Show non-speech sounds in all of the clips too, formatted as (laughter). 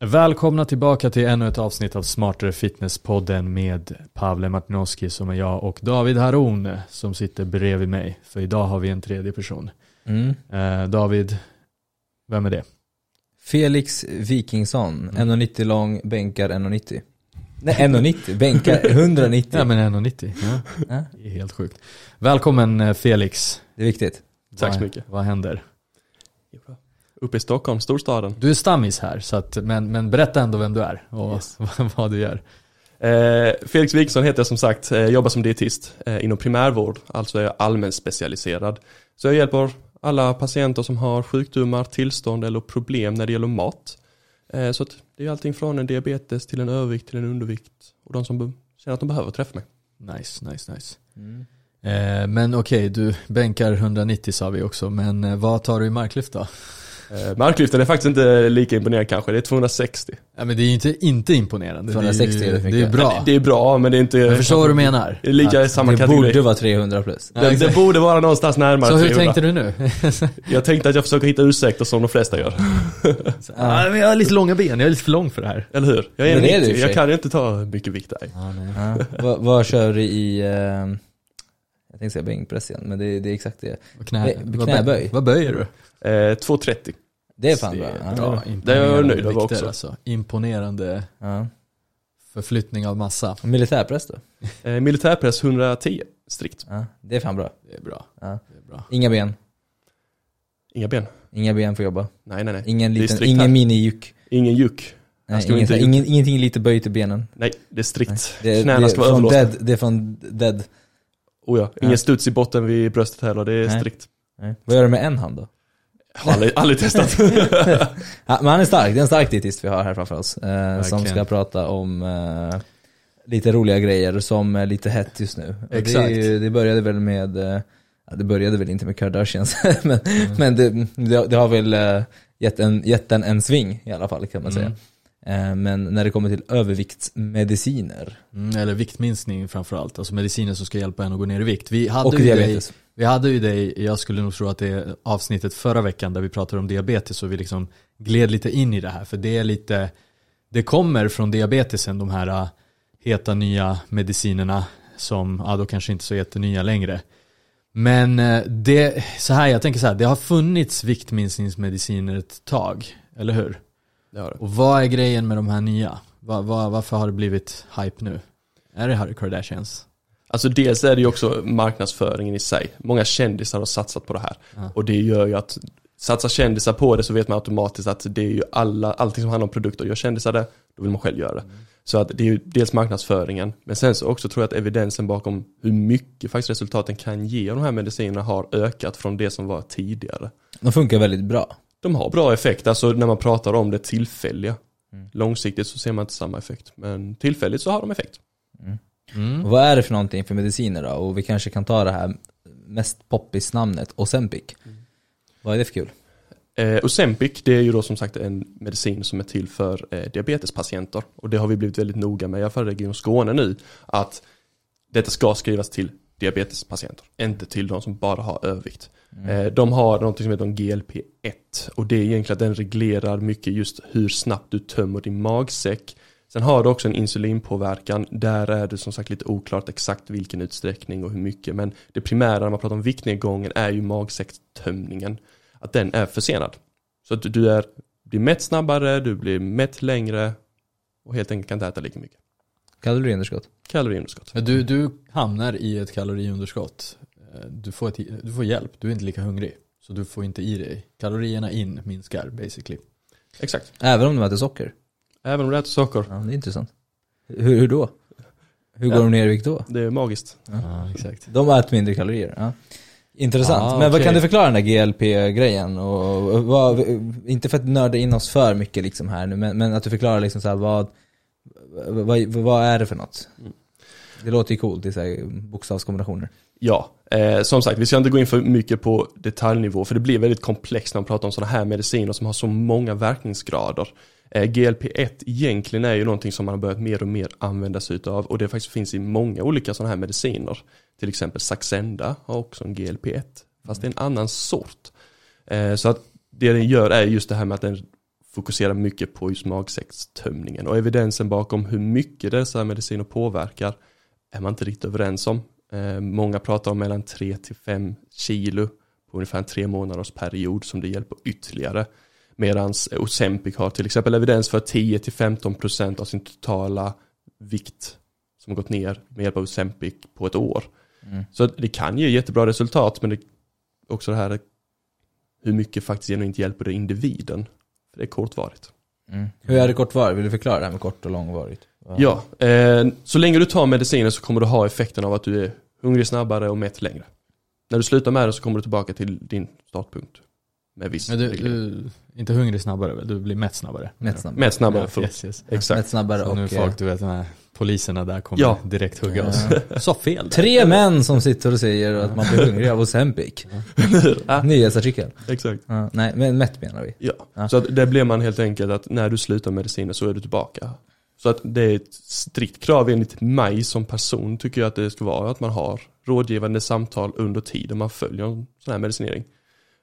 Välkomna tillbaka till ännu ett avsnitt av Smartare Fitness-podden med Pavle Martinoski som är jag och David Haron som sitter bredvid mig. För idag har vi en tredje person. Mm. Eh, David, vem är det? Felix Wikingsson, Mm. 1,90 lång, bänkar 1,90. Nej 1,90, bänkar (laughs) 190. Ja men 1,90. Ja. Det är helt sjukt. Välkommen eh, Felix. Det är viktigt. Tack så Vad- mycket. Vad händer? Uppe i Stockholm, storstaden. Du är stammis här, så att, men, men berätta ändå vem du är och Yes. (laughs) vad du gör. Eh, Felix Wikingsson heter jag som sagt, eh, jobbar som dietist eh, inom primärvård, alltså är jag allmänspecialiserad. Så jag hjälper alla patienter som har sjukdomar, tillstånd eller problem när det gäller mat. Eh, så det är allting från en diabetes till en övervikt till en undervikt och de som känner att de behöver träffa mig. Nice, nice, nice. Mm. Eh, men okej, du bänkar 190 sa vi också, men eh, vad tar du i marklyft då? Eh, marklyften är faktiskt inte lika imponerande kanske, det är 260. Ja, men det är ju inte, inte imponerande. 260 det är, det det är bra. Det är bra men det är inte... jag förstår vad du menar. Lika i samma det kategori. borde vara 300 plus. Ja, det, det borde vara någonstans närmare Så hur 300. tänkte du nu? (laughs) Jag tänkte att jag försöker hitta ursäkter som de flesta gör. ja, men jag har lite långa ben, jag är lite för lång för det här. Eller hur? Jag är Men är 90, du i och för jag kan ju inte ta mycket vikt där. Ja. vad, vad kör du i, eh, jag tänkte säga bänkpress igen, men det, det är exakt det. Knä, knäböj. Vad böjer du? Eh, 2,30. Det är fan det bra. är Ja, bra. Det är jag nöjd över också. Alltså. Imponerande Ja. förflyttning av massa. Och Militärpress då? (laughs) Eh, militärpress 110, strikt. Ja, det är fan bra. Det är bra. Ja. Det är bra. Inga ben. Inga ben. Inga ben får jobba. Nej, nej, nej. Ingen liten, ingen minijuk. Ingen juck. Nej, ingen, inte ingen, ingenting lite böjt i benen. Nej, det är strikt. Det är, Knäna det är ska vara från överlåsta. dead, det är från dead. Oh ja. Ingen Ja. studs i botten vid bröstet heller, det är Nej. strikt. Nej. Vad gör du med en hand då? Har aldrig, aldrig testat. (laughs) Ja, men han är stark, det är en stark dietist vi har här framför oss. Eh, som ska prata om eh, lite roliga grejer som är lite hett just nu. Det, Exakt. ju, det började väl med, eh, det började väl inte med Kardashians, (laughs) men, Mm. men det, det, det har väl eh, gett, en, gett den en sving i alla fall kan man säga. Mm. Eh, men när det kommer till överviktsmediciner Mm, eller viktminskning framförallt, alltså mediciner som ska hjälpa en att gå ner i vikt. Vi hade, och ju dig, diabetes. vi hade ju dig, jag skulle nog tro att det är avsnittet förra veckan där vi pratade om diabetes och vi liksom gled lite in i det här. För det är lite, det kommer från diabetesen de här äh, heta nya medicinerna som, ja då kanske inte så jättenya längre. Men äh, det, så här, jag tänker så här, det har funnits viktminskningsmediciner ett tag, eller hur? Det har det. Och vad är grejen med de här nya? Va, va, varför har det blivit hype nu? Är det Harry Kardashians? Alltså dels är det ju också marknadsföringen i sig. Många kändisar har satsat på det här. Ja. Och det gör ju att satsar kändisar på det så vet man automatiskt att det är ju alla, allting som handlar om produkter. Gör kändisar det, då vill man själv göra det. Så att det är ju dels marknadsföringen, men sen så också tror jag att evidensen bakom hur mycket faktiskt resultaten kan ge av de här medicinerna har ökat från det som var tidigare. De funkar väldigt bra. De har bra effekt, alltså när man pratar om det tillfälliga. Mm. Långsiktigt så ser man inte samma effekt, men tillfälligt så har de effekt. Mm. Och vad är det för någonting för mediciner då? Och vi kanske kan ta det här mest poppis namnet, Ozempic. Vad är det för kul? Eh, Ozempic, det är ju då som sagt en medicin som är till för eh, diabetespatienter. Och det har vi blivit väldigt noga med, i alla fall i Region Skåne nu, att detta ska skrivas till diabetespatienter, inte till de som bara har övervikt. Eh, de har något som heter en GLP-1 och det är egentligen att den reglerar mycket just hur snabbt du tömmer din magsäck. Sen har du också en insulinpåverkan, där är det som sagt lite oklart exakt vilken utsträckning och hur mycket, men det primära när man pratar om viktnedgången är ju magsäckstömningen, att den är försenad. Så att du är, blir mätt snabbare, du blir mätt längre och helt enkelt kan inte äta lika mycket. Kaloriunderskott. Kaloriunderskott. Du, du hamnar i ett kaloriunderskott. Eh, Du får, ett, du får hjälp, du är inte lika hungrig. Så du får inte i dig. Kalorierna in minskar basically. Exakt. Även om de äter socker. Även om du äter socker, Ja, det är intressant. Hur, hur då? Hur går Ja. de ner i vikt då? det är magiskt. Ja, exakt. De äter mindre kalorier. Ja. Intressant. Ja, Men vad okej. kan du förklara den där GLP-grejen? Och, och vad, inte för att nörda in oss för mycket liksom här nu, men, men att du förklarar liksom så här, vad, vad, vad är det för något? Mm. Det låter ju coolt i så här bokstavskombinationer. Ja, eh, som sagt, vi ska inte gå in för mycket på detaljnivå, för det blir väldigt komplext när man pratar om sådana här mediciner som har så många verkningsgrader. Eh, GLP-1 egentligen är ju någonting som man har börjat mer och mer använda sig utav och det faktiskt finns i många olika sådana här mediciner. Till exempel Saxenda har också en GLP-1, fast det är en annan sort. Eh, så att det den gör är just det här med att den fokuserar mycket på just magsäckstömningen och evidensen bakom hur mycket dessa mediciner påverkar är man inte riktigt överens om. Eh, många pratar om mellan 3 till 5 kilo på ungefär en tre månaders period som det hjälper ytterligare. Medan Ozempic har till exempel evidens för 10 till 15 procent av sin totala vikt som har gått ner med hjälp av Ozempic på ett år. Mm. Så det kan ge jättebra resultat men det också det här hur mycket faktiskt genuint hjälper det individen. För det är kortvarigt. Mm. Hur är det kortvarigt? Vill du förklara det här med kort och långvarigt? Vad- Ja, eh, så länge du tar medicinen så kommer du ha effekten av att du är hungrig snabbare och mätt längre. När du slutar med det så kommer du tillbaka till din startpunkt. Med viss Men du, du inte hungrig snabbare väl? Du blir mätt snabbare. Mätt snabbare. Mätt snabbare, Ja, förlåt. yes, yes. Exakt. Mätt snabbare Så och... nu eh, folk, du vet här poliserna där kommer Ja. direkt hugga Ja. oss. (laughs) Sa fel. där. Tre män som sitter och säger att man blir hungrig av Ozempic. Ja, Nyhetsartikel. exakt. Ja, nej, men mätt menar vi. Ja. Ja. Så att det blir man helt enkelt att när du slutar medicinen så är du tillbaka. Så att det är ett strikt krav enligt mig som person tycker jag att det ska vara att man har rådgivande samtal under tiden man följer en sån här medicinering.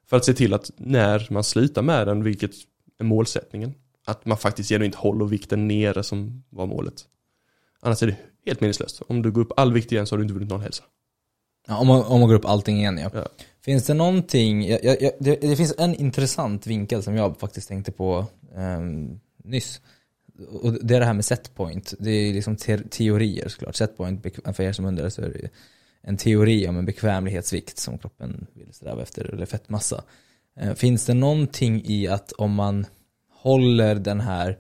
För att se till att när man slutar med den, vilket är målsättningen, att man faktiskt genuint håller vikten nere som var målet. Annars är det helt meningslöst. Om du går upp all vikt igen så har du inte vunnit någon hälsa. Ja, om, man, om man går upp allting igen ja. Ja. Finns det någonting, jag, jag, det, det finns en intressant vinkel som jag faktiskt tänkte på ehm, nyss. Och det är det här med setpoint. Det är liksom te teorier såklart. Setpoint, för er som undrar så är det en teori om en bekvämlighetsvikt som kroppen vill sträva efter, eller fettmassa. Eh, finns det någonting i att om man håller den här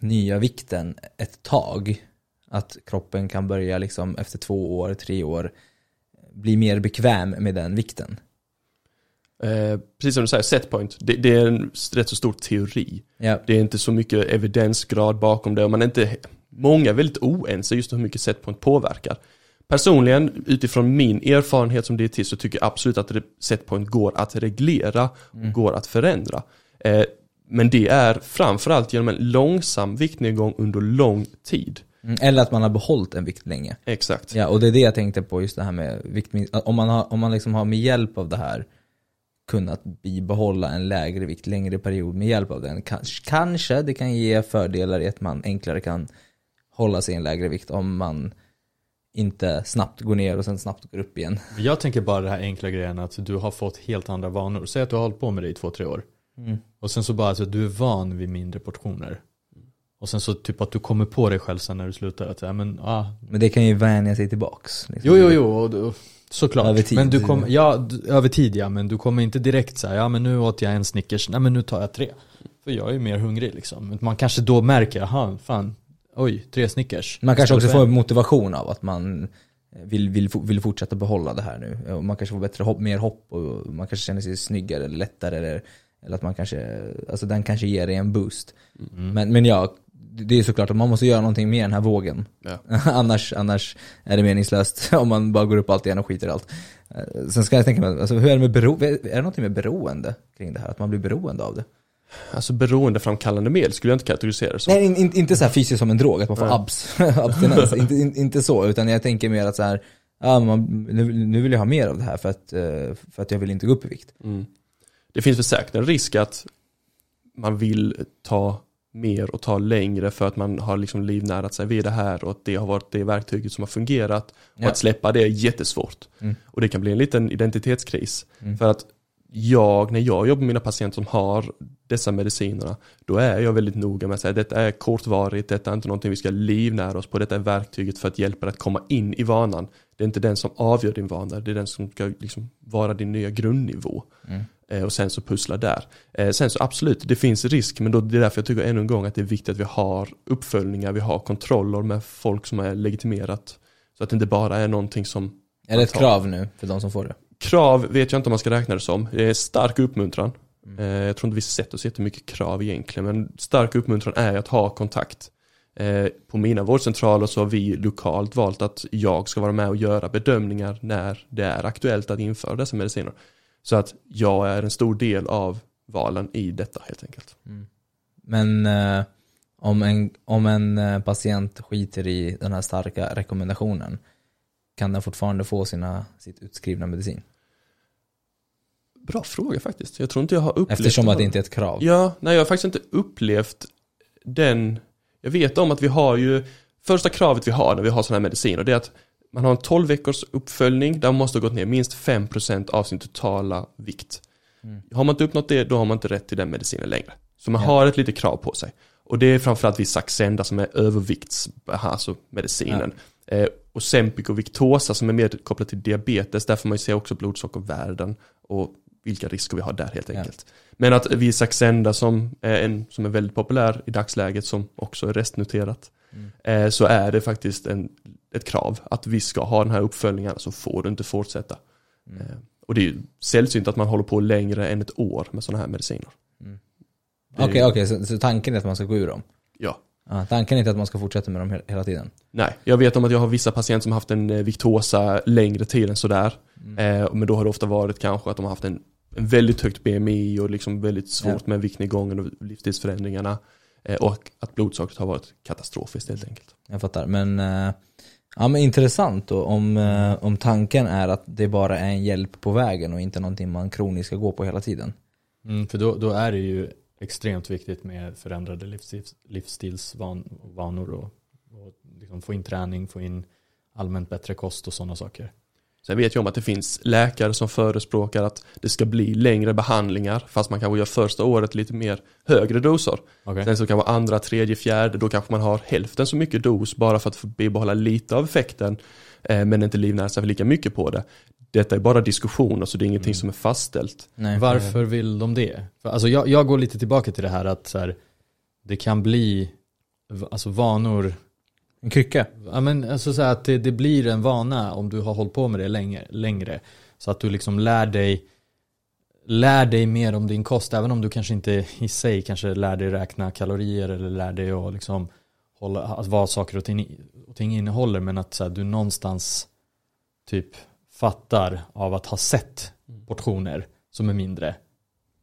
nya vikten ett tag, att kroppen kan börja liksom efter två år, tre år bli mer bekväm med den vikten. Eh, precis som du säger, setpoint, det, det är en rätt så stor teori. Ja. Det är inte så mycket evidensgrad bakom det och man är inte, många är väldigt oense just hur mycket setpoint påverkar. Personligen, utifrån min erfarenhet som dietist så tycker jag absolut att setpoint går att reglera och går att förändra. Eh, men det är framförallt genom en långsam viktnedgång under lång tid. Mm, Eller att man har behållit en vikt länge. Exakt. Ja, och det är det jag tänkte på just det här med viktmin- att Om man, har, om man liksom har med hjälp av det här kunnat bibehålla en lägre vikt längre period med hjälp av den. Kanske, kanske det kan ge fördelar i att man enklare kan hålla sig i en lägre vikt om man inte snabbt går ner och sen snabbt går upp igen. Jag tänker bara det här enkla grejen att du har fått helt andra vanor. Säg att du har hållit på med det i två, tre år. Mm. Och sen så bara att du är van vid mindre portioner. Och sen så typ att du kommer på dig själv sen när du slutar att, ja men, ah, Men det kan ju vänja sig tillbaks. liksom. Jo, jo, jo, och, och, såklart. Över tid. Men du kommer, ja, över tid ja, men du kommer inte direkt säga ja men nu åt jag en Snickers, nej men nu tar jag tre. För jag är mer hungrig liksom. Men Man kanske då märker, jaha, fan, oj, tre Snickers. Man kanske också får en. motivation av att man vill, vill, vill fortsätta behålla det här nu. Och Man kanske får bättre hopp, mer hopp och man kanske känner sig snyggare eller lättare. Eller, eller att man kanske, alltså den kanske ger dig en boost. Mm. Men, men ja, det är såklart att man måste göra någonting med den här vågen. Ja. (laughs) annars, annars är det meningslöst (laughs) om man bara går upp allt igen och skiter i allt. Eh, Sen ska jag tänka mig, alltså, hur är det med bero, är det någonting med beroende kring det här? Att man blir beroende av det? Alltså beroendeframkallande medel skulle jag inte kategorisera det som. Nej, in, in, inte så här fysiskt som en drog, att man får Nej. abs, (laughs) abstinens. inte, in, inte så, utan jag tänker mer att så här, ja, man, nu, nu vill jag ha mer av det här för att, eh, för att jag vill inte gå upp i vikt. Mm. Det finns väl säkert en risk att man vill ta mer och ta längre för att man har liksom livnärat sig vid det här och att det har varit det verktyget som har fungerat. Och Ja. att släppa det är jättesvårt. Mm. Och det kan bli en liten identitetskris. Mm. För att jag, när jag jobbar med mina patienter som har dessa medicinerna, då är jag väldigt noga med att säga att detta är kortvarigt, detta är inte någonting vi ska livnära oss på, detta är verktyget för att hjälpa dig att komma in i vanan. Det är inte den som avgör din vana, det är den som ska liksom vara din nya grundnivå. Mm. Eh, och sen så pussla där. Eh, sen så absolut, det finns risk, men då, det är därför jag tycker ännu en gång att det är viktigt att vi har uppföljningar, vi har kontroller med folk som är legitimerat. Så att det inte bara är någonting som Är det ett krav nu för de som får det? Krav vet jag inte om man ska räkna det som. Det är stark uppmuntran. Mm. Eh, Jag tror inte vi sätter oss jättemycket krav egentligen, men stark uppmuntran är att ha kontakt. På mina vårdcentraler så har vi lokalt valt att jag ska vara med och göra bedömningar när det är aktuellt att införa dessa mediciner. Så att jag är en stor del av valen i detta helt enkelt. Men eh, om en, om en eh, patient skiter i den här starka rekommendationen, kan den fortfarande få sina, sitt utskrivna medicin? Bra fråga faktiskt. Jag tror inte jag har upplevt Eftersom att det inte är ett krav. Ja, nej jag har faktiskt inte upplevt den. Jag vet om att vi har ju, första kravet vi har när vi har sådana här mediciner, det är att man har en 12 veckors uppföljning där man måste ha gått ner minst 5% av sin totala vikt. Mm. Har man inte uppnått det, då har man inte rätt till den medicinen längre. Så man Ja. har ett litet krav på sig. Och det är framförallt vid Saxenda som är övervikts, alltså medicinen. Eh, och Sempic och Victosa som är mer kopplat till diabetes, där får man ju se också blodsockervärden och vilka risker vi har där helt Ja. enkelt. Men att vid Saxenda som är, en, som är väldigt populär i dagsläget, som också är restnoterat, Mm. så är det faktiskt en, ett krav att vi ska ha den här uppföljningen, så får du inte fortsätta. Mm. Eh, och det är ju sällsynt att man håller på längre än ett år med sådana här mediciner. Mm. Det är- Okej, okej, så, så tanken är att man ska gå ur dem? Ja. Ja, tanken är inte att man ska fortsätta med dem he- hela tiden? Nej, jag vet om att jag har vissa patienter som har haft en eh, Victosa längre tid än sådär. Mm. Eh, men då har det ofta varit kanske att de har haft en, en väldigt högt BMI och liksom väldigt svårt Ja. med viktnedgången och livsstilsförändringarna. Eh, och att blodsockret har varit katastrofiskt helt enkelt. Jag fattar, men, eh, ja, men intressant då om, eh, om tanken är att det bara är en hjälp på vägen och inte någonting man kroniskt ska gå på hela tiden. Mm, för då, då är det ju extremt viktigt med förändrade livsstils, livsstilsvanor och, och liksom få in träning, få in allmänt bättre kost och sådana saker. Sen vet jag om att det finns läkare som förespråkar att det ska bli längre behandlingar fast man kanske gör första året lite mer högre doser. Okay. Sen så kan vara andra, tredje, fjärde, då kanske man har hälften så mycket dos bara för att bibehålla lite av effekten eh, men inte livnära sig lika mycket på det. Detta är bara diskussioner så det är ingenting Mm. som är fastställt. Nej. Varför vill de det? För, alltså jag, jag går lite tillbaka till det här att så här, det kan bli alltså vanor, En krycka? ja, men alltså så här, att det, det blir en vana om du har hållit på med det länge, längre. Så att du liksom lär dig, lär dig mer om din kost, även om du kanske inte i sig kanske lär dig räkna kalorier eller lär dig att liksom hålla, att vad saker och ting, och ting innehåller, men att så här, du någonstans typ fattar av att ha sett portioner som är mindre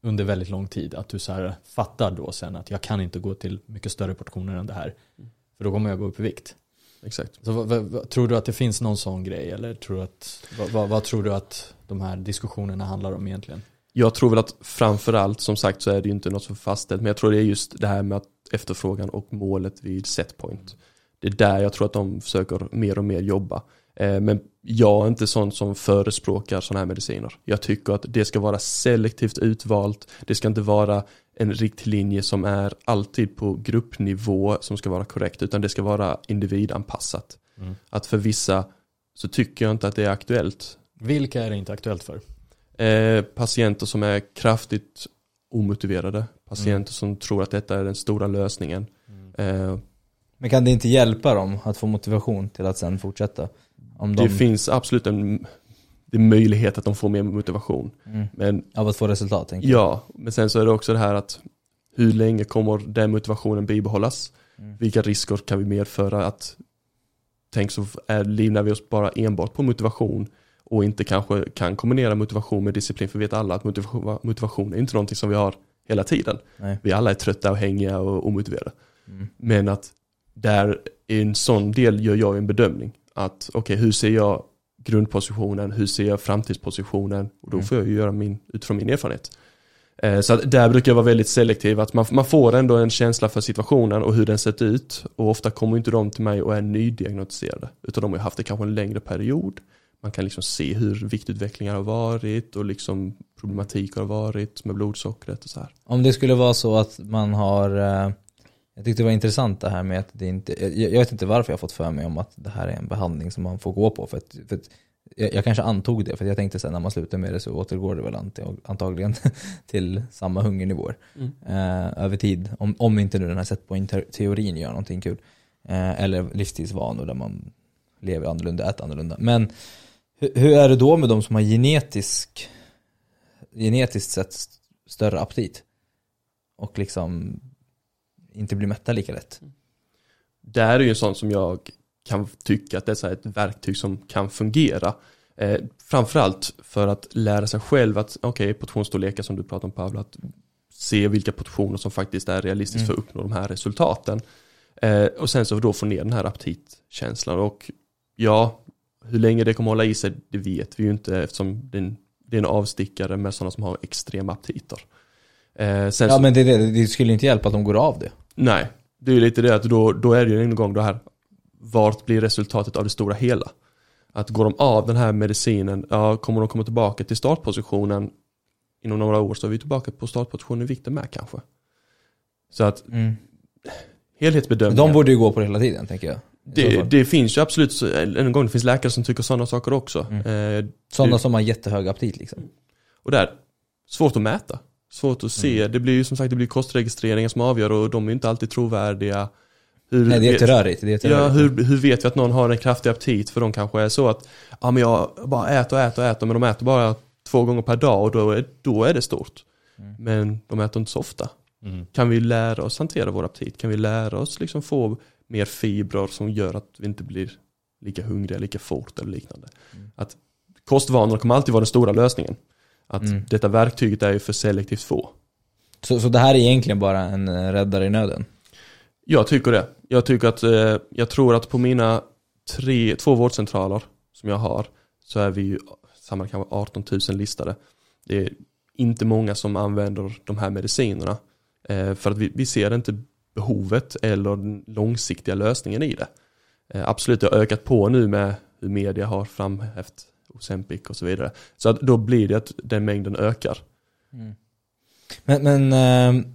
under väldigt lång tid. Att du så här fattar då sen att jag kan inte gå till mycket större portioner än det här. För då kommer jag gå upp i vikt. Exakt. Så vad, vad, tror du att det finns någon sån grej? Eller tror du att, vad, vad, tror du att de här diskussionerna handlar om egentligen? Jag tror väl att framförallt som sagt så är det ju inte något som är fastställt men jag tror det är just det här med att efterfrågan och målet vid setpoint. Det är där jag tror att de försöker mer och mer jobba. Eh, Men jag är inte sån som förespråkar sådana här mediciner. Jag tycker att det ska vara selektivt utvalt. Det ska inte vara en riktlinje som är alltid på gruppnivå som ska vara korrekt utan det ska vara individanpassat. Mm. Att för vissa så tycker jag inte att det är aktuellt. Vilka är det inte aktuellt för? Eh, patienter som är kraftigt omotiverade. Patienter som tror att detta är den stora lösningen. Eh, Men kan det inte hjälpa dem att få motivation till att sen fortsätta? Om de, Det finns absolut en det är möjlighet att de får mer motivation. mm, Men av att få resultat ja, men sen så är det också det här att hur länge kommer den motivationen bibehållas? Mm. Vilka risker kan vi medföra att tänk så är, livnar vi oss bara enbart på motivation och inte kanske kan kombinera motivation med disciplin för vi vet alla att motivation, motivation är inte någonting som vi har hela tiden. Nej. Vi alla är trötta och hängiga och omotiverade. Mm. Men att där i en sån del gör jag en bedömning. Att okej, hur ser jag grundpositionen? Hur ser jag framtidspositionen? Och då Mm. får jag ju göra min, utifrån min erfarenhet. Eh, Så där brukar jag vara väldigt selektiv. Att man, man får ändå en känsla för situationen och hur den sett ut. Och ofta kommer inte de till mig och är nydiagnostiserade. Utan de har haft det kanske en längre period. Man kan liksom se hur viktutvecklingar har varit och liksom problematik har varit med blodsockret och så här. Om det skulle vara så att man har eh, Jag tyckte det var intressant det här med att det inte jag, jag vet inte varför jag fått för mig om att det här är en behandling som man får gå på för att, för att jag, jag kanske antog det för jag tänkte sen när man slutar med det så återgår det väl ant- antagligen (laughs) till samma hungernivåer Mm. eh, över tid. Om, om inte nu den här setpoint-teorin gör någonting kul. Eh, eller livsstilsvanor där man lever annorlunda, äter annorlunda. Men hur, hur är det då med de som har genetisk genetiskt sett st- större aptit? Och liksom inte blir mätta lika lätt. Där är ju en sån som jag kan tycka att det är ett verktyg som kan fungera. Eh, framförallt för att lära sig själv att, okej, portionsstorlekar som du pratar om Pavel, att se vilka portioner som faktiskt är realistiskt Mm. för att uppnå de här resultaten. Eh, och sen så då få ner den här aptitkänslan och ja, hur länge det kommer hålla i sig, det vet vi ju inte eftersom det är en det är en avstickare med sådana som har extrema aptiter. Eh, Ja så, men det, det, det skulle inte hjälpa att de går av det. Nej, det är ju lite det att då, då är det ju en gång det här, vart blir resultatet av det stora hela? Att går de av den här medicinen, ja, kommer de komma tillbaka till startpositionen inom några år så är vi tillbaka på startpositionen i vikten med kanske. Så att Mm. helhetsbedömningen. De borde ju gå på det hela tiden tänker jag. Det, det finns ju absolut, en gång det finns läkare som tycker sådana saker också. Mm. Eh, Sådana som har jättehög aptit liksom. Och där, svårt att mäta. Svårt att se. Mm. Det blir ju som sagt det blir kostregistreringar som avgör och de är inte alltid trovärdiga. Hur, Nej det är jätterörigt. Det är Ja, hur, hur vet vi att någon har en kraftig aptit? För de kanske är så att, ja men jag bara äter och äter och äter, men de äter bara två gånger per dag och då är, då är det stort. Mm. Men de äter inte så ofta. Mm. Kan vi lära oss hantera vår aptit? Kan vi lära oss liksom få mer fibrer som gör att vi inte blir lika hungriga lika fort eller liknande? Mm. Att kostvanor kommer alltid vara den stora lösningen. Att Mm. detta verktyget är ju för selektivt få. Så, så det här är egentligen bara en eh, räddare i nöden? Jag tycker det. Jag tycker att, eh, jag tror att på mina tre, två vårdcentraler som jag har så är vi ju samma kanske 18 000 listade. Det är inte många som använder de här medicinerna eh, för att vi, vi ser inte behovet eller den långsiktiga lösningen i det. Eh, absolut, det har ökat på nu med hur media har framhävt Ozempic och så vidare. Så att då blir det att den mängden ökar. Men, men, ehm,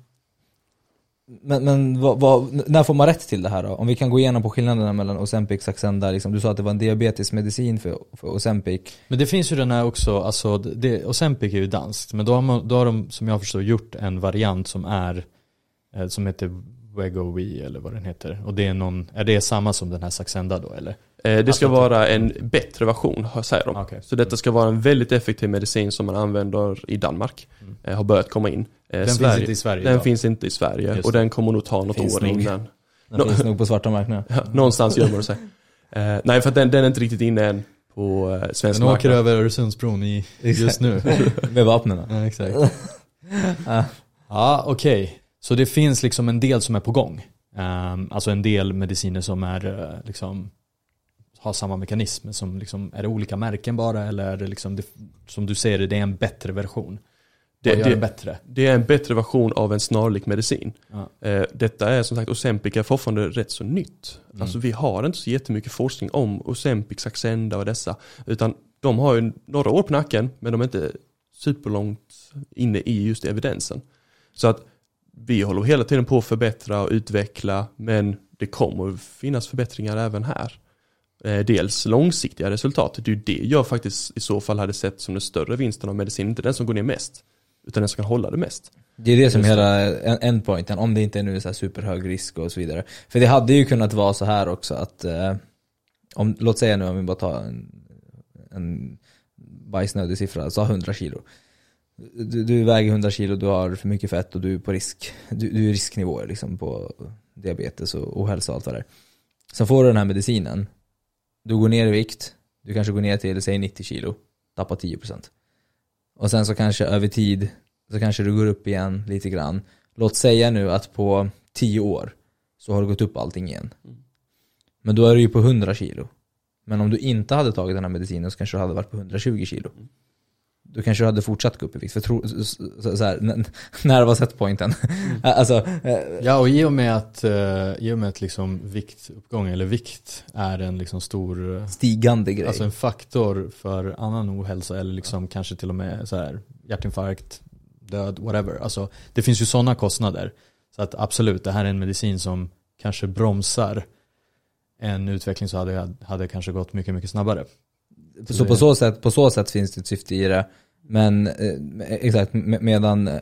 men, men vad, vad, när får man rätt till det här då? Om vi kan gå igenom på skillnaderna mellan Ozempic och Saxenda. Liksom, du sa att det var en diabetesmedicin för, för Ozempic. Men det finns ju den här också, alltså, det, Ozempic är ju danskt, men då har, man, då har de som jag förstår gjort en variant som är, eh, som heter Wegovy eller vad den heter. Och det är någon, är det samma som den här Saxenda då eller? Eh, det ska vara en bättre version, säger de. Okej. Så detta ska vara en väldigt effektiv medicin som man använder i Danmark. Mm. Eh, har börjat komma in. Eh, Den Sverige, finns inte i Sverige Den idag. finns inte i Sverige Just och den kommer nog ta något Finns år nog. innan. Den Nå- finns nog på svarta marknaden. (laughs) Ja, någonstans gömmer det sig. Eh, nej, för att den, den är inte riktigt inne än på eh, svensk Den åker marknad. över Öresundsbron i, just nu. (laughs) Med vapnen. ja, exakt. (laughs) Ja, okej. Så det finns liksom en del som är på gång. Ehm, alltså en del mediciner som är liksom har samma mekanism som liksom, är det olika märken bara eller är det liksom, det, som du säger, det är en bättre version? Det- det- bättre? Det är en bättre version av en snarlik medicin. Ja. Eh, detta är som sagt, Ozempic är fortfarande rätt så nytt. Mm. Alltså vi har inte så jättemycket forskning om Ozempic, Saxenda och dessa. Utan de har ju några år på nacken, men de är inte superlångt inne i just evidensen. Så att vi håller hela tiden på att förbättra och utveckla, men det kommer finnas förbättringar även här. Eh, dels långsiktiga resultat, det är ju det jag faktiskt i så fall hade sett som den större vinsten av medicin, inte den som går ner mest, utan den som kan hålla det mest. Det är det som det. hela en- endpointen, om det inte är nu så superhög risk och så vidare. För det hade ju kunnat vara så här också att, eh, om, låt säga nu om vi bara tar en, en bajsnödig siffra, så 100 kilo. Du, du väger 100 kilo, du har för mycket fett och du är på risk, du, du är risknivåer liksom på diabetes och ohälsa och allt vad det är. Sen får du den här medicinen, du går ner i vikt, du kanske går ner till, säg 90 kilo, tappar 10%. Och sen så kanske över tid så kanske du går upp igen lite grann. Låt säga nu att på 10 år så har du gått upp allting igen. Men då är du ju på 100 kilo. Men om du inte hade tagit den här medicinen så kanske du hade varit på 120 kilo. Då kanske du hade fortsatt gå upp i vikt. För tro, så, så, här, när var setpointen? (laughs) alltså, eh, Ja, och i och med att, eh, i och med att liksom viktuppgång eller vikt är en liksom stor eh, stigande grej. Alltså en faktor för annan ohälsa eller liksom kanske till och med så här hjärtinfarkt, död, whatever. Alltså det finns ju sådana kostnader. Så att absolut, det här är en medicin som kanske bromsar en utveckling så hade, hade kanske gått mycket, mycket snabbare. Så på så, sätt, på så sätt finns det ett syfte i det. Men eh, exakt, med- medan, eh,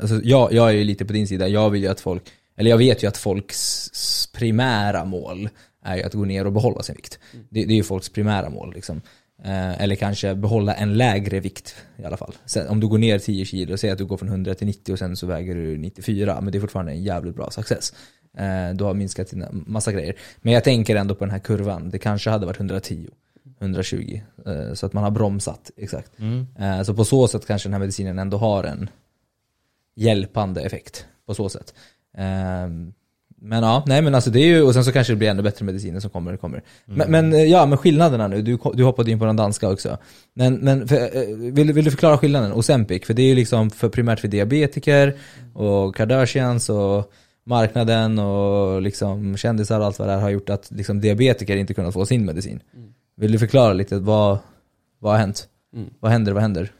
alltså jag, jag är ju lite på din sida, jag vill ju att folk, eller jag vet ju att folks primära mål är ju att gå ner och behålla sin vikt. Det, det är ju folks primära mål liksom. Eh, eller kanske behålla en lägre vikt i alla fall. Sen, om du går ner 10 kilo, säg att du går från 100 till 90 och sen så väger du 94, men det är fortfarande en jävligt bra success. Eh, du har minskat dina massa grejer. Men jag tänker ändå på den här kurvan, det kanske hade varit 110. 120. eh, Så att man har bromsat, exakt. Eh, Så på så sätt kanske den här medicinen ändå har en hjälpande effekt. På så sätt. Eh, men ja, nej men alltså det är ju, och sen så kanske det blir ännu bättre mediciner som kommer. kommer. Mm. Men, men eh, ja, men skillnaderna nu, du, du hoppade in på den danska också. Men, men för, vill, vill du förklara skillnaden? Ozempic, för det är ju liksom för, primärt för diabetiker och Kardashians och marknaden och liksom kändisar och allt vad det här har gjort att liksom diabetiker inte kunnat få sin medicin. Vill du förklara lite vad, vad har hänt? Mm. Vad händer, vad händer?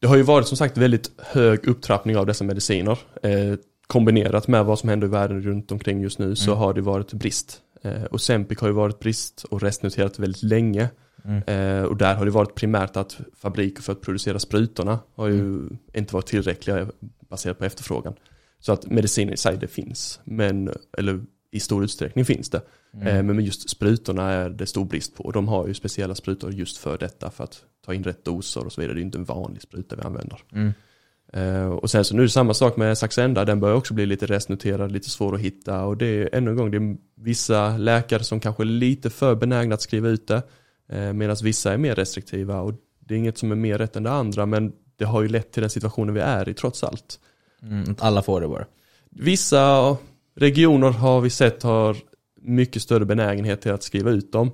Det har ju varit som sagt väldigt hög upptrappning av dessa mediciner. Eh, kombinerat med vad som händer i världen runt omkring just nu så Mm. har det varit brist. Eh, och Sempic har ju varit brist och restnoterat väldigt länge. Mm. Eh, och där har det varit primärt att fabriker för att producera sprutorna har ju inte varit tillräckliga baserat på efterfrågan. Så att mediciner i sig det finns, men, eller i stor utsträckning finns det. Mm. Eh, men just sprutorna är det stor brist på. De har ju speciella sprutor just för detta, för att ta in rätt doser och så vidare. Det är ju inte en vanlig spruta vi använder. Mm. Eh, och sen så nu är det samma sak med Saxenda, den börjar också bli lite restnoterad, lite svår att hitta och det är ännu en gång, det är vissa läkare som kanske är lite för benägna att skriva ut det, eh, medan vissa är mer restriktiva och det är inget som är mer rätt än det andra, men det har ju lett till den situationen vi är i trots allt. Mm, att alla får det bara. Vissa regioner har vi sett har mycket större benägenhet till att skriva ut dem.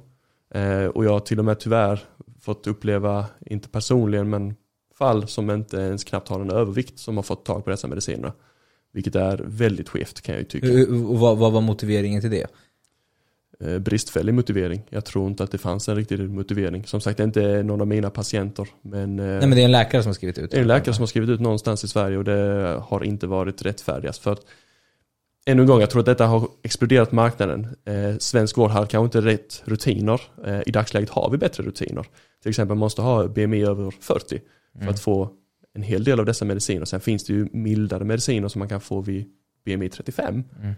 Eh, och jag har till och med tyvärr fått uppleva, inte personligen, men fall som inte ens knappt har en övervikt som har fått tag på dessa mediciner. Vilket är väldigt skevt kan jag ju tycka. Och vad, vad var motiveringen till det? Eh, bristfällig motivering. Jag tror inte att det fanns en riktig motivering. Som sagt, det är inte någon av mina patienter. Men, eh, Nej men det är en läkare som har skrivit ut det är en läkare som har skrivit ut någonstans i Sverige och det har inte varit rättfärdigast. För att, ännu en gång, jag tror att detta har exploderat marknaden. Eh, svensk vård har kanske inte rätt rutiner. Eh, I dagsläget har vi bättre rutiner. Till exempel måste ha BMI över 40 för Mm. att få en hel del av dessa mediciner. Sen finns det ju mildare mediciner som man kan få vid BMI 35. Mm.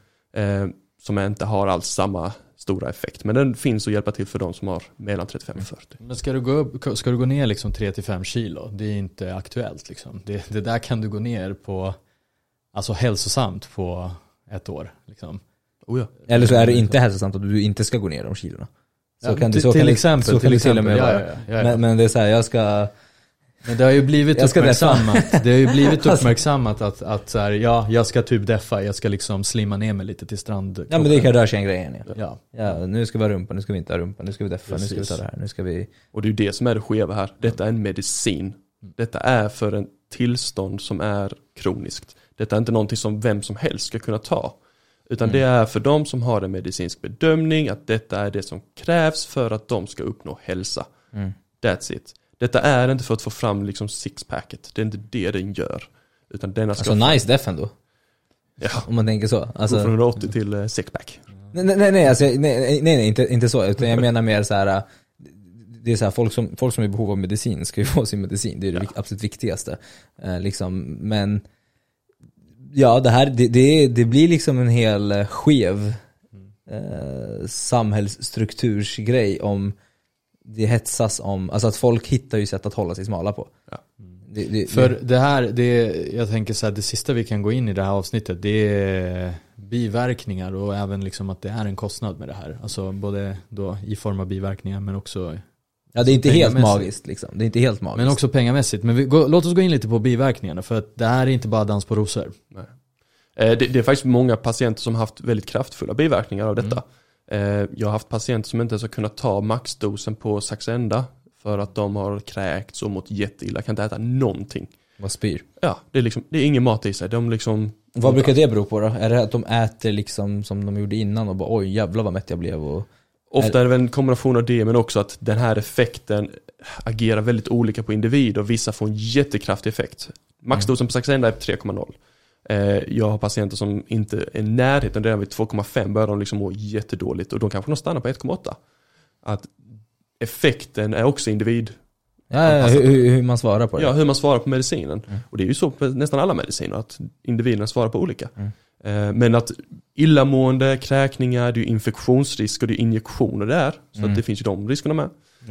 Eh, som inte har alls samma stora effekt. Men den finns att hjälpa till för de som har mellan 35 och 40. Men ska du gå, upp, ska du gå ner liksom 3-5 kilo? Det är inte aktuellt liksom. Det, det där kan du gå ner på, alltså hälsosamt på ett år. Liksom. Oh ja. Eller så är det inte hälsosamt att du inte ska gå ner de kilorna. Så Ja, kan det, till- så till kan exempel, så kan till det till och med exempel. vara. Ja, ja, ja, ja. Men, men det är så här, jag ska... Men det har ju blivit uppmärksammat, det har ju blivit (laughs) uppmärksammat att, att så här, ja, jag ska typ deffa, jag ska liksom slimma ner mig lite till strand. Ja men det är Kardashian-grejen ja. Ja, ja. Nu ska vi ha rumpa, nu ska vi inte ha rumpa, nu ska vi deffa, nu ska vi Precis. ta det här, nu ska vi... Och det är ju det som är det skeva här. Detta är en medicin. Detta är för en tillstånd som är kroniskt. Detta är inte någonting som vem som helst ska kunna ta. Utan det är för de som har en medicinsk bedömning att detta är det som krävs för att de ska uppnå hälsa. Mm. That's it. Detta är inte för att få fram liksom sixpacket. Det är inte det den gör. Utan denna ska... Alltså nice def ändå. ja, Om man tänker så. Alltså, från 180 till eh, sixpack. nej, nej, nej, alltså, nej, nej, nej inte, inte så. Utan jag menar mer så här. Det är så här, folk som, folk som är i behov av medicin ska ju (laughs) få sin medicin. Det är det vik- absolut viktigaste. Eh, liksom, men Ja, det här, det, det, det blir liksom en hel eh, skev eh, samhällsstruktursgrej om det hetsas om, alltså att folk hittar ju sätt att hålla sig smala på. Ja. Det, det, För det här, det, jag tänker så här, det sista vi kan gå in i det här avsnittet det är biverkningar och även liksom att det är en kostnad med det här. Alltså både då i form av biverkningar men också, ja, det är inte helt magiskt liksom. Det är inte helt magiskt. men också pengamässigt. Men vi, gå, låt oss gå in lite på biverkningarna för att det här är inte bara dans på rosor. Eh, Det, det är faktiskt många patienter som har haft väldigt kraftfulla biverkningar av detta. Eh, Jag har haft patienter som inte ens har kunnat ta maxdosen på Saxenda för att de har kräkts och mått jätteilla, kan inte äta någonting. Vad spyr. Ja, det är, liksom, det är ingen mat i sig. De liksom, Vad brukar det bero på då? Är det att de äter liksom som de gjorde innan och bara oj jävlar vad mätt jag blev och... ofta är det väl en kombination av det, men också att den här effekten agerar väldigt olika på individ och vissa får en jättekraftig effekt. Maxdosen på Saxenda är på 3,0. Eh, Jag har patienter som inte är i närheten, redan vid 2,5 börjar de liksom må jättedåligt och de kanske de stannar på 1,8. Att effekten är också individ, Ja, ja, hur, hur hur man svarar på det. ja hur man svarar på medicinen. Mm. Och det är ju så på nästan alla mediciner, att individerna svarar på olika. Mm. Eh, Men att illamående, kräkningar, det är infektionsrisk och det är injektioner där. Så Mm. att det finns ju de riskerna med.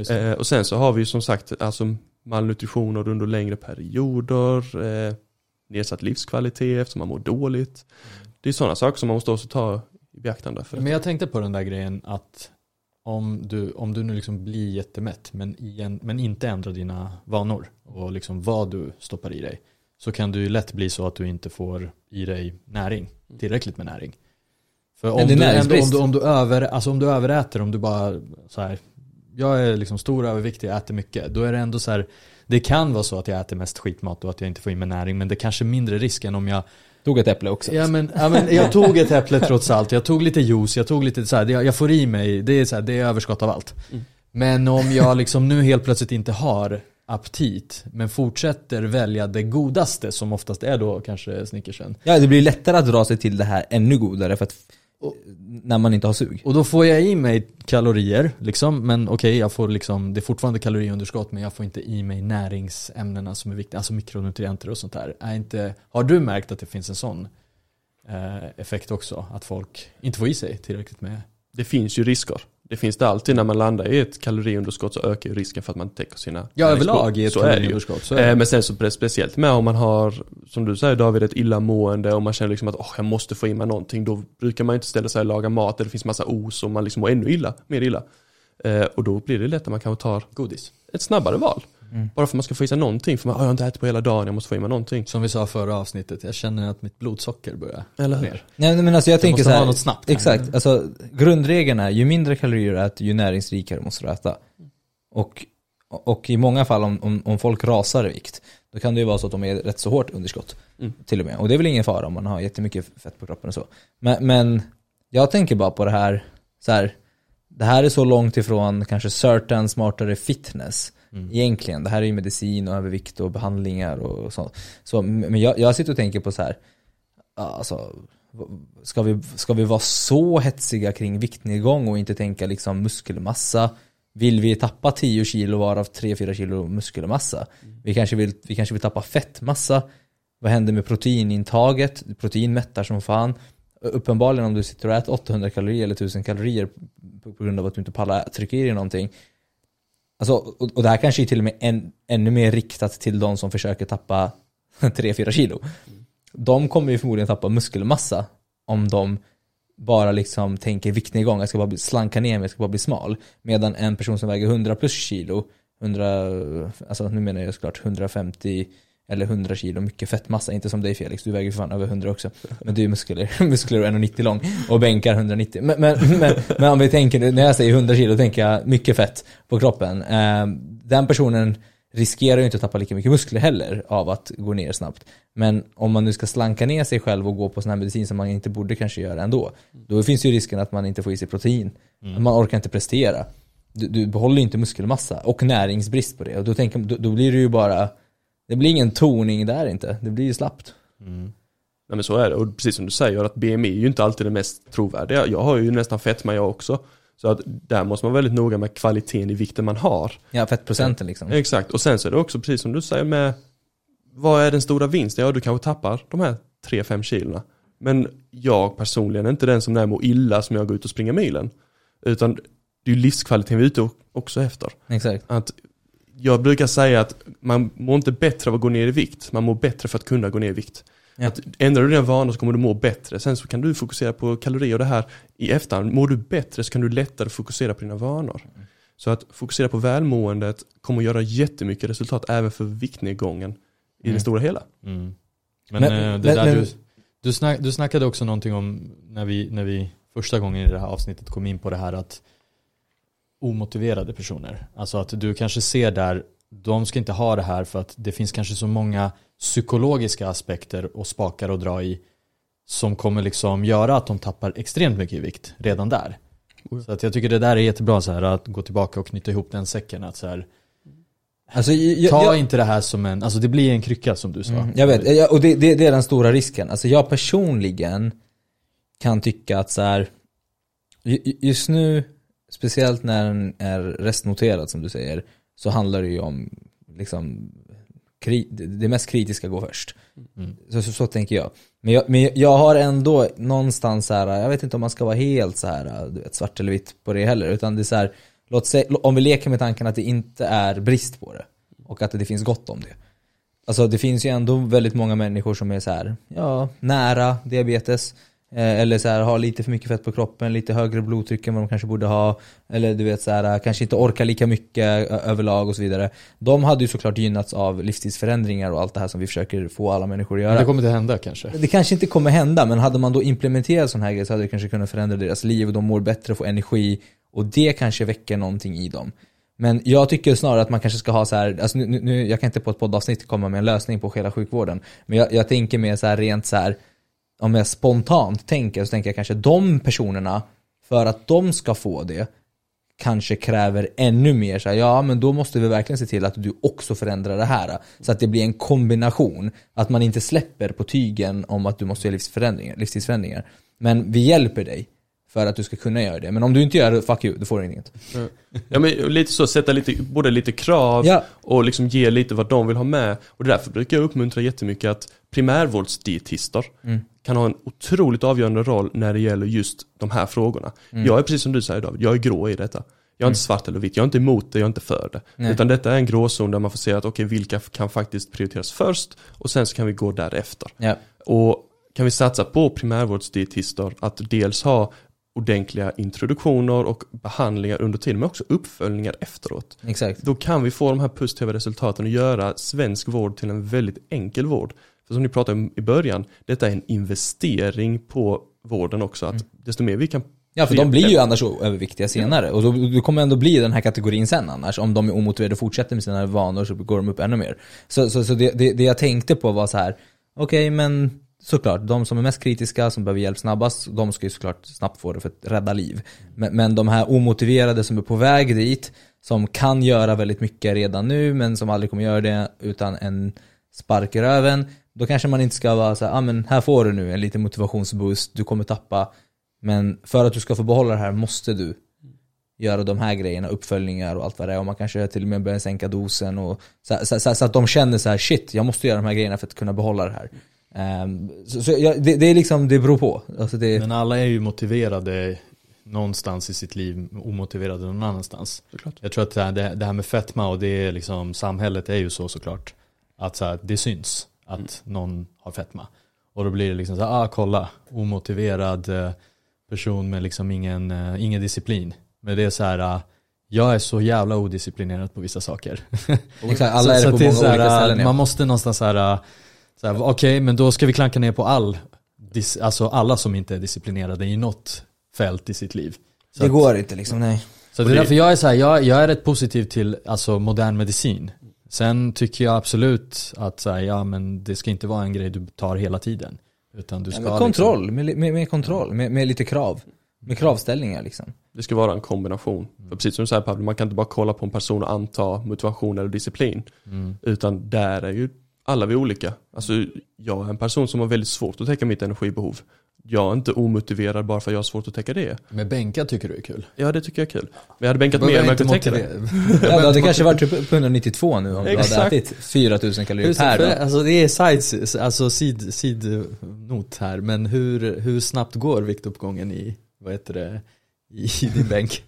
Eh, och sen så har vi som sagt alltså malnutrition under längre perioder, eh, nedsatt livskvalitet eftersom man mår dåligt. Det är sådana saker som man måste också ta i beaktande. För Men jag tänkte på den där grejen att om du, om du nu liksom blir jättemätt men, igen, men inte ändrar dina vanor och liksom vad du stoppar i dig så kan det ju lätt bli så att du inte får i dig näring, tillräckligt med näring. För om du, ändå, om, du, om, du över, alltså om du överäter, om du bara så här, jag är liksom stor och överviktig, jag äter mycket, då är det ändå så här, det kan vara så att jag äter mest skitmat och att jag inte får i mig näring, men det är kanske är mindre risk än om jag Tog ett äpple också. Ja men, ja men jag tog ett äpple trots allt, jag tog lite juice, jag tog lite så här, det- jag får i mig, det är, så här, det är överskott av allt. Mm. Men om jag liksom nu helt plötsligt inte har aptit, men fortsätter välja det godaste som oftast är då kanske snickersen. Ja, det blir lättare att dra sig till det här ännu godare för att när man inte har sug. Och då får jag i mig kalorier, liksom, men okej, jag får liksom, det är fortfarande kaloriunderskott, men jag får inte i mig näringsämnena som är viktiga, alltså mikronutrienter och sånt där. Är inte, har du märkt att det finns en sån eh, effekt också? Att folk inte får i sig tillräckligt med Det finns ju risker. Det finns det alltid när man landar i ett kaloriunderskott så ökar ju risken för att man täcker sina Ja överlag i ett Så kaloriunderskott. Så är det. Eh, Men sen så speciellt med om man har, som du säger David, ett illamående och man känner liksom att åh, jag måste få i mig någonting. Då brukar man inte ställa sig och laga mat där det finns massa os och man liksom mår ännu illa, mer illa. Eh, Och då blir det lätt att man kanske tar Godis. ett snabbare val. Mm. Bara för att man ska få i sig någonting. För man, "Åh, jag har inte ätit på hela dagen, jag måste få i mig någonting. Som vi sa förra avsnittet, jag känner att mitt blodsocker börjar Eller ner. Nej men alltså jag, Jag tänker måste så ha här, något snabbt. Exakt, alltså grundregeln är ju mindre kalorier du äter, ju näringsrikare måste du äta. Och, och i många fall om, om, om folk rasar i vikt, då kan det ju vara så att de är rätt så hårt underskott. Mm. Till och med. Och det är väl ingen fara om man har jättemycket fett på kroppen och så. Men, men jag tänker bara på det här, så här, det här är så långt ifrån kanske certain smartare fitness. Mm. Egentligen, det här är ju medicin och övervikt och behandlingar och så. så men jag, jag sitter och tänker på så här, alltså, ska vi, ska vi vara så hetsiga kring viktnedgång och inte tänka liksom muskelmassa? Vill vi tappa 10 kilo varav 3-4 kilo muskelmassa? Vi kanske, vill, vi kanske vill tappa fettmassa? Vad händer med proteinintaget? Protein mättar som fan. Uppenbarligen om du sitter och äter 800 kalorier eller 1000 kalorier på, på grund av att du inte pallar trycka i dig någonting. Alltså, och, och det här kanske är till och med en, ännu mer riktat till de som försöker tappa (laughs) 3-4 kilo. De kommer ju förmodligen tappa muskelmassa om de bara liksom tänker viktnedgång, jag ska bara slanka ner mig, jag ska bara bli smal. Medan en person som väger 100 plus kilo, 100, alltså nu menar jag såklart 150 eller 100 kilo mycket fettmassa, inte som dig Felix, du väger för fan över 100 också. (laughs) Men du är muskler, (laughs) muskler och 1,90 lång och bänkar 190. Men, men, (laughs) men, men om vi tänker, när jag säger 100 kilo, tänker jag mycket fett på kroppen. Eh, den personen riskerar ju inte att tappa lika mycket muskler heller av att gå ner snabbt. Men om man nu ska slanka ner sig själv och gå på sån här medicin som man inte borde kanske göra ändå, då finns ju risken att man inte får i sig protein. Man orkar inte prestera. Du, du behåller ju inte muskelmassa och näringsbrist på det. Och då, tänker, då, då blir det ju bara, det blir ingen toning där inte. Det blir ju slappt. Mm. Nej men så är det. Och precis som du säger att BMI är ju inte alltid det mest trovärdiga. Jag har ju nästan fetma jag också. Så att där måste man vara väldigt noga med kvaliteten i vikten man har. Ja, fettprocenten liksom. Exakt. Och sen så är det också precis som du säger med vad är den stora vinsten? Ja, du kanske tappar de här 3-5 kilorna. Men jag personligen är inte den som när jag mår illa som jag går ut och springer milen. Utan det är ju livskvaliteten vi är ute också efter. Exakt. Att jag brukar säga att man mår inte bättre av att gå ner i vikt, man mår bättre för att kunna gå ner i vikt. Ja. Att ändrar du dina vanor så kommer du må bättre. Sen så kan du fokusera på kalorier och det här i efterhand. Mår du bättre så kan du lättare fokusera på dina vanor. Så att fokusera på välmåendet kommer att göra jättemycket resultat även för viktnedgången i Mm. det stora hela. Mm. Men, Men- eh, det men- där men- du, du, snack, du snackade också någonting om när vi, när vi första gången i det här avsnittet kom in på det här att omotiverade personer. Alltså att du kanske ser där, de ska inte ha det här för att det finns kanske så många psykologiska aspekter och spakar att dra i som kommer liksom göra att de tappar extremt mycket i vikt redan där. Så att jag tycker det där är jättebra så här att gå tillbaka och knyta ihop den säcken. Att så här, Alltså, jag, ta jag, inte det här som en, alltså det blir en krycka som du sa. Mm, jag vet, och det, det, det är den stora risken. Alltså jag personligen kan tycka att så här, ju- ju- just nu, speciellt när den är restnoterad som du säger, så handlar det ju om liksom, kri, det mest kritiska går först. Mm. Så, så, så tänker jag. Men, jag. men jag har ändå någonstans så här, jag vet inte om man ska vara helt så här, du vet, svart eller vitt på det heller, utan det är så här, låt säga, om vi leker med tanken att det inte är brist på det, och att det finns gott om det. Alltså det finns ju ändå väldigt många människor som är så här, ja, nära diabetes. Eh, eller så här, har lite för mycket fett på kroppen, lite högre blodtryck än vad de kanske borde ha. Eller du vet så här, kanske inte orkar lika mycket överlag och så vidare. De hade ju såklart gynnats av livsstilsförändringar och allt det här som vi försöker få alla människor att göra. Det kommer inte hända kanske. Det kanske inte kommer hända, men hade man då implementerat sån här grejer så hade det kanske kunnat förändra deras liv och de mår bättre och får energi och det kanske väcker någonting i dem. Men jag tycker snarare att man kanske ska ha så här, alltså nu- nu, jag kan inte på ett poddavsnitt komma med en lösning på hela sjukvården, men jag, jag tänker mer så här rent så här, om jag spontant tänker så tänker jag kanske de personerna, för att de ska få det, kanske kräver ännu mer så här, ja men då måste vi verkligen se till att du också förändrar det här. Så att det blir en kombination. Att man inte släpper på tygen om att du måste göra livsförändringar, livstidsförändringar. Men vi hjälper dig för att du ska kunna göra det. Men om du inte gör det, fuck you, då får du inget. Ja men lite så, sätta lite, både lite krav Ja. och liksom ge lite vad de vill ha med. Och därför brukar jag uppmuntra jättemycket att primärvårdsdietister Mm. Kan ha en otroligt avgörande roll när det gäller just de här frågorna. Mm. Jag är precis som du säger David, jag är grå i detta. Jag är inte svart eller vitt, jag är inte emot det, jag är inte för det. Nej. Utan detta är en gråzon där man får se att okej, vilka kan faktiskt prioriteras först och sen så kan vi gå därefter. Ja. Och kan vi satsa på primärvårdsdietister att dels ha ordentliga introduktioner och behandlingar under tiden men också uppföljningar efteråt. Exakt. Då kan vi få de här positiva resultaten och göra svensk vård till en väldigt enkel vård. För som ni pratade om i början, detta är en investering på vården också. Att desto mer vi kan Ja, för de blir ju annars överviktiga senare. Och då, då kommer ändå bli den här kategorin sen annars. Om de är omotiverade och fortsätter med sina vanor så går de upp ännu mer. Så, så, så det, det, det jag tänkte på var så här. okej men såklart, de som är mest kritiska, som behöver hjälp snabbast, de ska ju såklart snabbt få det för att rädda liv. Men, men de här omotiverade som är på väg dit, som kan göra väldigt mycket redan nu, men som aldrig kommer göra det utan en spark i röven, då kanske man inte ska vara så här, ah, men här får du nu en liten motivationsboost, du kommer tappa men för att du ska få behålla det här måste du göra de här grejerna, uppföljningar och allt vad det är. Och man kanske till och med börjar sänka dosen och så, så, så, så att de känner så här: shit, jag måste göra de här grejerna för att kunna behålla det här. Ehm, så så jag, det, det är liksom, det beror på. Alltså det, Men alla är ju motiverade någonstans i sitt liv, omotiverade någon annanstans. Såklart. Jag tror att det här, det det här med fetma och det är liksom, samhället är ju så såklart. Att så här, det syns att någon har fetma. Och då blir det liksom så här, ah kolla, omotiverad eh, person med liksom ingen, eh, ingen disciplin. Men det är så här, ah, jag är så jävla odisciplinerad på vissa saker. (laughs) exakt, alla är så det på att många olika ställen. Man Ja. måste någonstans så här, så här okej men då ska vi klanka ner på all, alltså alla som inte är disciplinerade i något fält i sitt liv. Så Det att- går inte liksom, nej. så det är därför jag är så här, jag, jag är rätt positiv till alltså, modern medicin. Sen tycker jag absolut att så här, ja, men det ska inte vara en grej du tar hela tiden. Utan du Ja, ska med liksom- kontroll, med, med, med kontroll, med, med lite krav. Med kravställningar liksom. Det ska vara en kombination. För precis som du säger Pablo, man kan inte bara kolla på en person och anta motivation eller disciplin. Mm. Utan där är ju alla vi olika. Alltså jag är en person som har väldigt svårt att täcka mitt energibehov. Jag är inte omotiverad bara för att jag har svårt att täcka det. Med bänka tycker du är kul. Ja det tycker jag är kul. Men jag hade bänkat mer om jag kunde täcka det. (laughs) Ja, det kanske varit typ på 192 nu om du hade ätit 4000 kalorier per dag. alltså det är sides, alltså sid, sidnot här, men hur, hur snabbt går viktuppgången i, vad heter det, i (laughs) din bänk?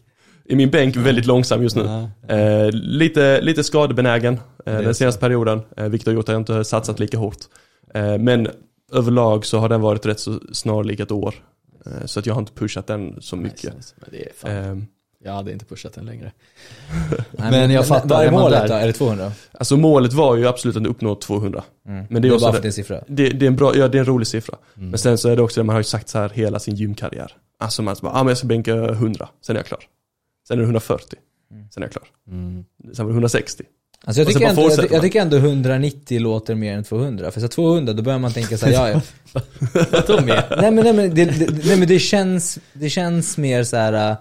I min bänk väldigt långsam just nu. Ja. Eh, lite, lite skadebenägen eh, den så. senaste perioden, eh, vilket har gjort att jag inte har satsat lika hårt. Eh, men överlag så har den varit rätt så snarlik ett år. Eh, så att jag har inte pushat den så mycket. Nice, nice. Men det är fan, Eh, jag hade inte pushat den längre. (laughs) Nej, Men jag fattar, Vad är är målet där? då? Är det 200? alltså målet var ju absolut att uppnå 200. Mm. Men det det är är också bara det- för din siffra. Det, det, är en bra, ja, det är en rolig siffra. Mm. Men sen så är det också det, man har ju sagt så här hela sin gymkarriär. Alltså man så bara, ah, men jag ska bänka 100, sen är jag klar. Sen är det 140, sen är jag klar. Mm. Sen var det 160. Alltså jag, tycker ändå, jag, jag tycker ändå 190 låter mer än 200. För så 200 då börjar man tänka så här, ja, ja. (laughs) Vadå nej men, nej, men, det, det, nej, men det, känns, det känns mer så här. äh,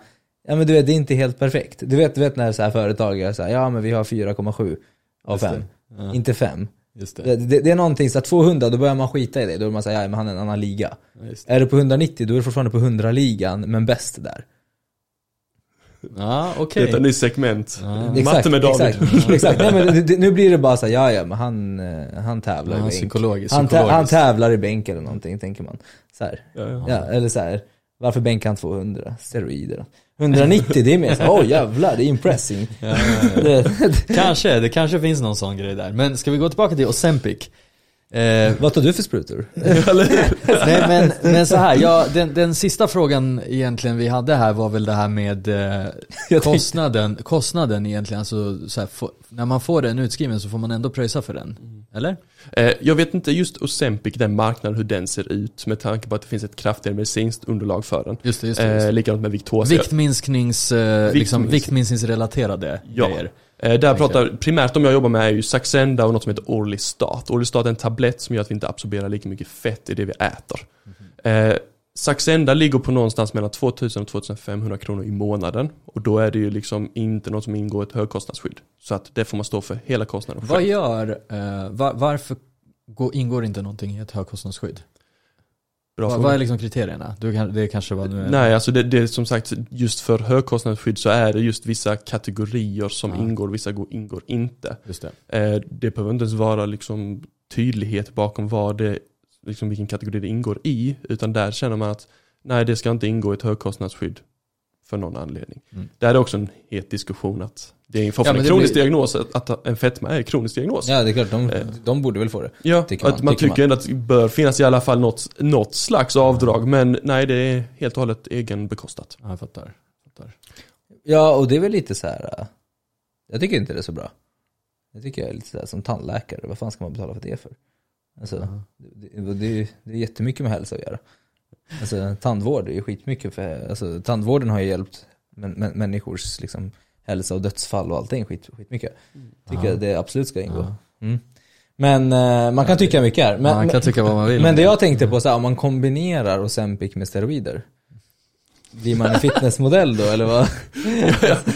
ja men du vet det är inte helt perfekt. Du vet, du vet när så här företag är så här, ja men vi har 4,7 av Just det. 5. Ja, Inte 5. just det. Det, det, är någonting så att 200 då börjar man skita i det. Då är man säga, ja men han är en annan liga. Ja. Är du på 190 då är du fortfarande på 100-ligan, men bäst där. (laughs) Ja, okej. Det är ett nytt segment. Ja. Matte med David. Exakt, (laughs) exakt. Nej, men nu blir det bara så här, ja ja men han, eh, han tävlar Ja, i bänk. psykologiskt. Han, tä, psykologiskt. han tävlar i bänk eller någonting, tänker man. Så här. Ja, ja. Ja, eller så här. Varför bänkar han 200? Steroider då. 190, det är mer såhär, åh jävlar, det är impressing. Ja, ja, ja. Det, (laughs) Kanske, det kanske finns någon sån grej där. Men ska vi gå tillbaka till Ozempic? Eh, Vad tar du för sprutor? (laughs) (laughs) Nej men, men så här, ja, den, den sista frågan egentligen vi hade här var väl det här med eh, kostnaden, kostnaden egentligen. Alltså, så här, när man får den utskriven så får man ändå pröjsa för den. Eller? Eh, Jag vet inte just Ozempic, den marknaden, hur den ser ut med tanke på att det finns ett kraftigare medicinskt underlag för den. Just det, just det. Just Eh, det. likadant med Victoza. Viktminsknings, eh, liksom, Viktminskning. viktminskningsrelaterade Ja. grejer. Eh, där pratar, primärt de jag jobbar med är ju Saxenda och något som heter Orlistat. Orlistat är en tablett som gör att vi inte absorberar lika mycket fett i det vi äter. Eh, Saxenda ligger på någonstans mellan 2000 och 2500 kronor i månaden. Och då är det ju liksom inte något som ingår i ett högkostnadsskydd. Så att det får man stå för hela kostnaden Vad själv. gör, eh, va, varför går, ingår inte någonting i ett högkostnadsskydd? Bra Vad, vad är liksom kriterierna? Du kan, det kanske vad nu. Nej, alltså det, det är som sagt just för högkostnadsskydd så är det just vissa kategorier som Ja. ingår, vissa går, ingår inte. Just det. Eh, det behöver inte ens vara liksom tydlighet bakom vad det, liksom vilken kategori det ingår i, utan där känner man att nej, det ska inte ingå i ett högkostnadsskydd för någon anledning. Mm. Där är det också en het diskussion att det är Ja, en det kronisk blir- diagnos, att, att en fetma är en kronisk diagnos. Ja det är klart, de, Eh. de borde väl få det. Ja, Tycker att man, man, tycker tycker ändå att det bör finnas i alla fall något, något slags avdrag, men nej, det är helt och hållet egenbekostat. Ja, jag fattar. fattar. Ja och det är väl lite så här. äh, jag tycker inte det är så bra. Jag tycker jag är lite så här, som tandläkare, vad fan ska man betala för det för? Alltså, det, det, det, är- det är jättemycket med hälsa att göra. Alltså tandvård är ju skitmycket för, alltså tandvården har ju hjälpt men, men, människors liksom hälsa och dödsfall och allting skit, skitmycket. Tycker Ja. jag det absolut ska ingå. Mm. Men eh, man kan tycka mycket här. Men, man kan tycka vad man vill. men det jag tänkte på, så här, om man kombinerar Ozempic med steroider. Blir man en fitnessmodell då eller vad?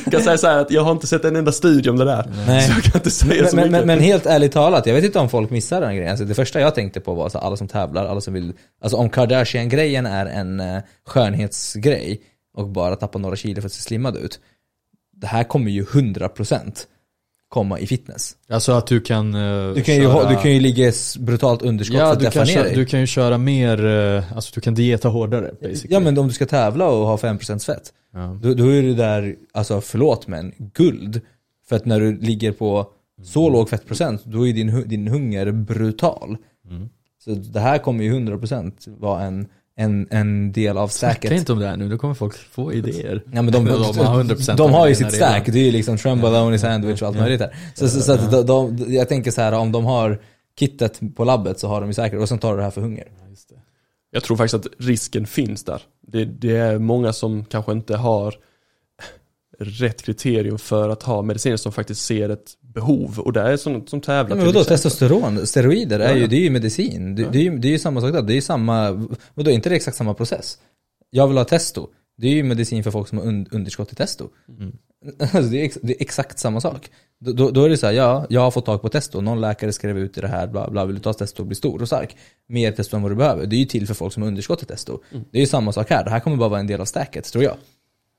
Jag kan säga så här att jag har inte sett en enda studie om det där. Nej. Så jag kan inte säga så Men, mycket. men, men helt ärligt talat, jag vet inte om folk missar den grejen. Alltså, det första jag tänkte på var så alla som tävlar, alla som vill, alltså om Kardashian-grejen är en eh, skönhetsgrej och bara tappa några kilo för att se slimmad ut. Det här kommer ju 100% komma i fitness. Alltså att du kan uh, Du kan ju, ha, du kan ju ligga brutalt underskott för Ja, att du kan, ner köra, dig. du kan ju köra mer, eh, alltså du kan dieta hårdare basically. Ja men om du ska tävla och ha 5% fett, Ja. då, då är det där, alltså förlåt men, guld. För att när du ligger på så låg fettprocent, då är din, din hunger brutal. Mm. Så det här kommer ju 100% vara en, en, en del av Snacka stacket. inte om det här nu, då kommer folk få idéer. Ja, men de, De har 100% de har ju sitt stack, det är ju liksom trembolone sandwich och allt möjligt här. Så, så, så att de, de, jag tänker så här, om de har kittet på labbet så har de ju säkert, och sen tar du det här för hunger. Ja, just det. Jag tror faktiskt att risken finns där. Det, det är många som kanske inte har rätt kriterium för att ha mediciner som faktiskt ser ett behov. Och det är sånt som tävlar Ja, men vadå, testosteron, steroider, är Ja, ju, ja. det är ju medicin. Det, det, är ju, det är ju samma sak där, det är ju samma, vadå, inte det exakt samma process? Jag vill ha testo, det är ju medicin för folk som har un, underskott i testo. Mm. (laughs) Alltså, det, är ex, det är exakt samma sak. Då, då, är det så här, ja, jag har fått tag på testo, någon läkare skrev ut i det här, bla bla, vill du ta testo och bli stor och stark? Mer testo än vad du behöver. Det är ju till för folk som har underskott i testo. Det är ju samma sak här, det här kommer bara vara en del av stacket, tror jag.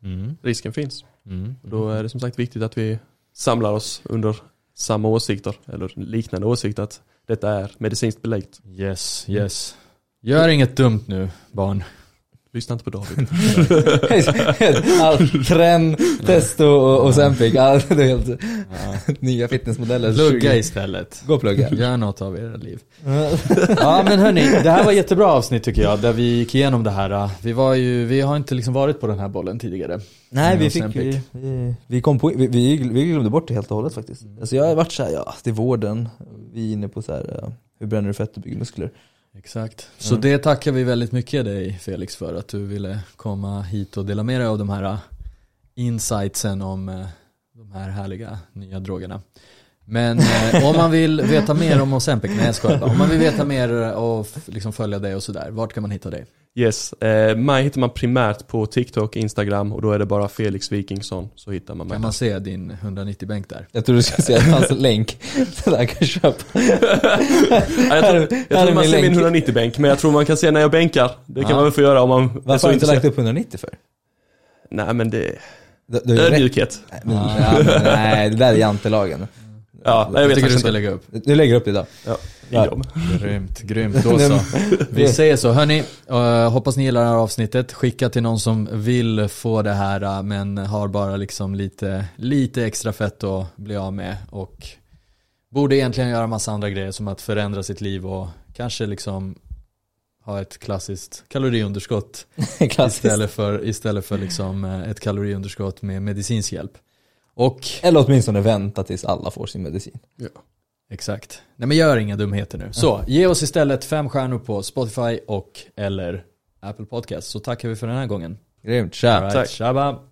Mm. Risken finns. Mm. Och då är det som sagt viktigt att vi samlar oss under samma åsikter, eller liknande åsikter, att detta är medicinskt belagt. Yes, yes. Gör inget dumt nu, barn. Lyssna inte på David. (laughs) Allt, trend, testo och, och Zempic, allt, det är helt nya fitnessmodeller. Plugga 20. istället. Gå och plugga. Gör något av era liv. Ja men hörni, det här var jättebra avsnitt tycker jag, där vi gick igenom det här. Vi, var ju, vi har inte liksom varit på den här bollen tidigare. Nej, vi fick, Ozempic. vi, vi, vi kom på, vi, vi, vi glömde bort det helt och hållet faktiskt. Alltså jag har varit såhär, ja, det är vården, vi är inne på så här, ja, hur bränner du fett och bygger muskler. Exakt. Så det tackar vi väldigt mycket dig Felix för att du ville komma hit och dela med dig av de här eh, insightsen om eh, de här härliga nya drogerna. Men eh, om man vill veta mer om Ozempic, nej jag skojar bara. Om man vill veta mer och liksom följa dig och sådär, vart kan man hitta dig? Yes, eh, mig hittar man primärt på TikTok, Instagram och då är det bara Felix Wikingsson så hittar man mig. Kan man se din 190-bänk där? Jag tror du skulle säga hans (laughs) länk, så där kan köpa. Ja, jag tror, jag tror man min ser min länk. 190-bänk, men jag tror man kan se när jag bänkar. Det kan Ja. man väl få göra om man Varför har du inte lagt upp 190 för? Nej men det Du, ödmjukhet. Nej, men, ja, men, nej, det där är jantelagen. Ja, nej, jag vet tycker du ska lägga upp. Du lägger upp idag. Ja, Ja. Grymt, grymt. Då (laughs) så. Vi säger så. Hörni, uh, hoppas ni gillar det här avsnittet. Skicka till någon som vill få det här uh, men har bara liksom lite, lite extra fett att bli av med. Och borde egentligen göra massa andra grejer som att förändra sitt liv och kanske liksom ha ett klassiskt kaloriunderskott (laughs) istället för, istället för liksom eh, ett kaloriunderskott med medicinsk hjälp. Och Eller åtminstone vänta tills alla får sin medicin. Ja. exakt. Nej men gör inga dumheter nu. Så, ge oss istället fem stjärnor på Spotify och eller Apple Podcast så tackar vi för den här gången. Grymt, tja! All right, Tack. Tjaba!